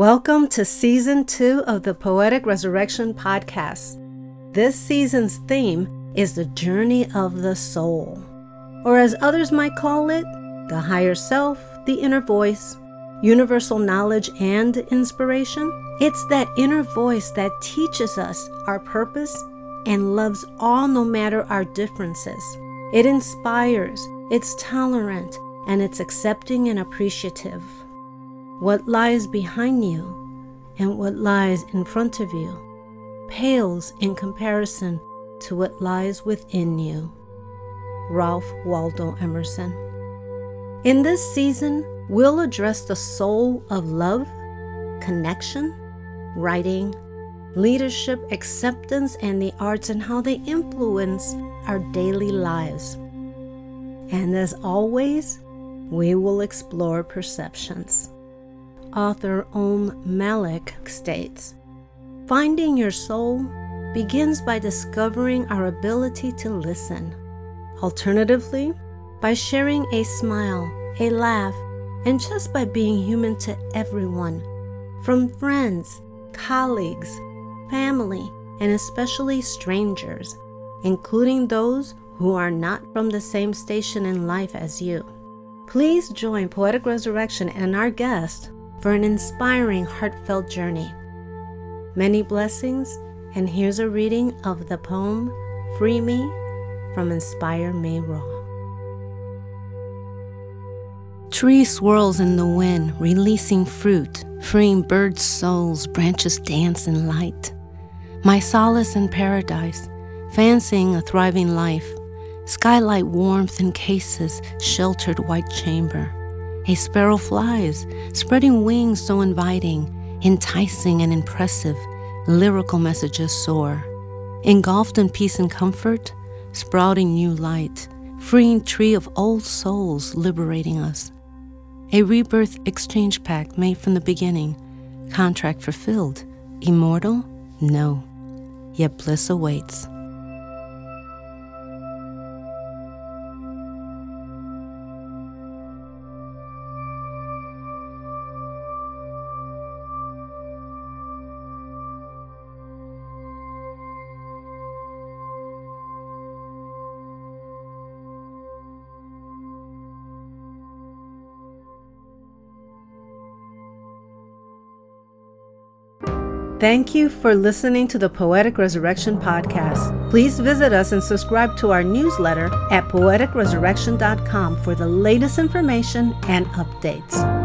Welcome to season two of the Poetic Resurrection Podcast. This season's theme is the journey of the soul, or as others might call it, the higher self, the inner voice, universal knowledge, and inspiration. It's that inner voice that teaches us our purpose and loves all no matter our differences. It inspires, it's tolerant, and it's accepting and appreciative. What lies behind you and what lies in front of you pales in comparison to what lies within you. Ralph Waldo Emerson. In this season, we'll address the soul of love, connection, writing, leadership, acceptance, and the arts and how they influence our daily lives. And as always, we will explore perceptions author Om Malik states Finding your soul begins by discovering our ability to listen. Alternatively, by sharing a smile, a laugh, and just by being human to everyone, from friends, colleagues, family, and especially strangers, including those who are not from the same station in life as you. Please join Poetic Resurrection and our guest, for an inspiring, heartfelt journey. Many blessings, and here's a reading of the poem Free Me from Inspire May Raw. Tree swirls in the wind, releasing fruit, freeing birds' souls, branches dance in light. My solace in paradise, fancying a thriving life, skylight warmth encases sheltered white chamber. A sparrow flies, spreading wings so inviting, enticing and impressive, lyrical messages soar. Engulfed in peace and comfort, sprouting new light, freeing tree of old souls liberating us. A rebirth exchange pact made from the beginning, contract fulfilled. Immortal? No. Yet bliss awaits. Thank you for listening to the Poetic Resurrection Podcast. Please visit us and subscribe to our newsletter at poeticresurrection.com for the latest information and updates.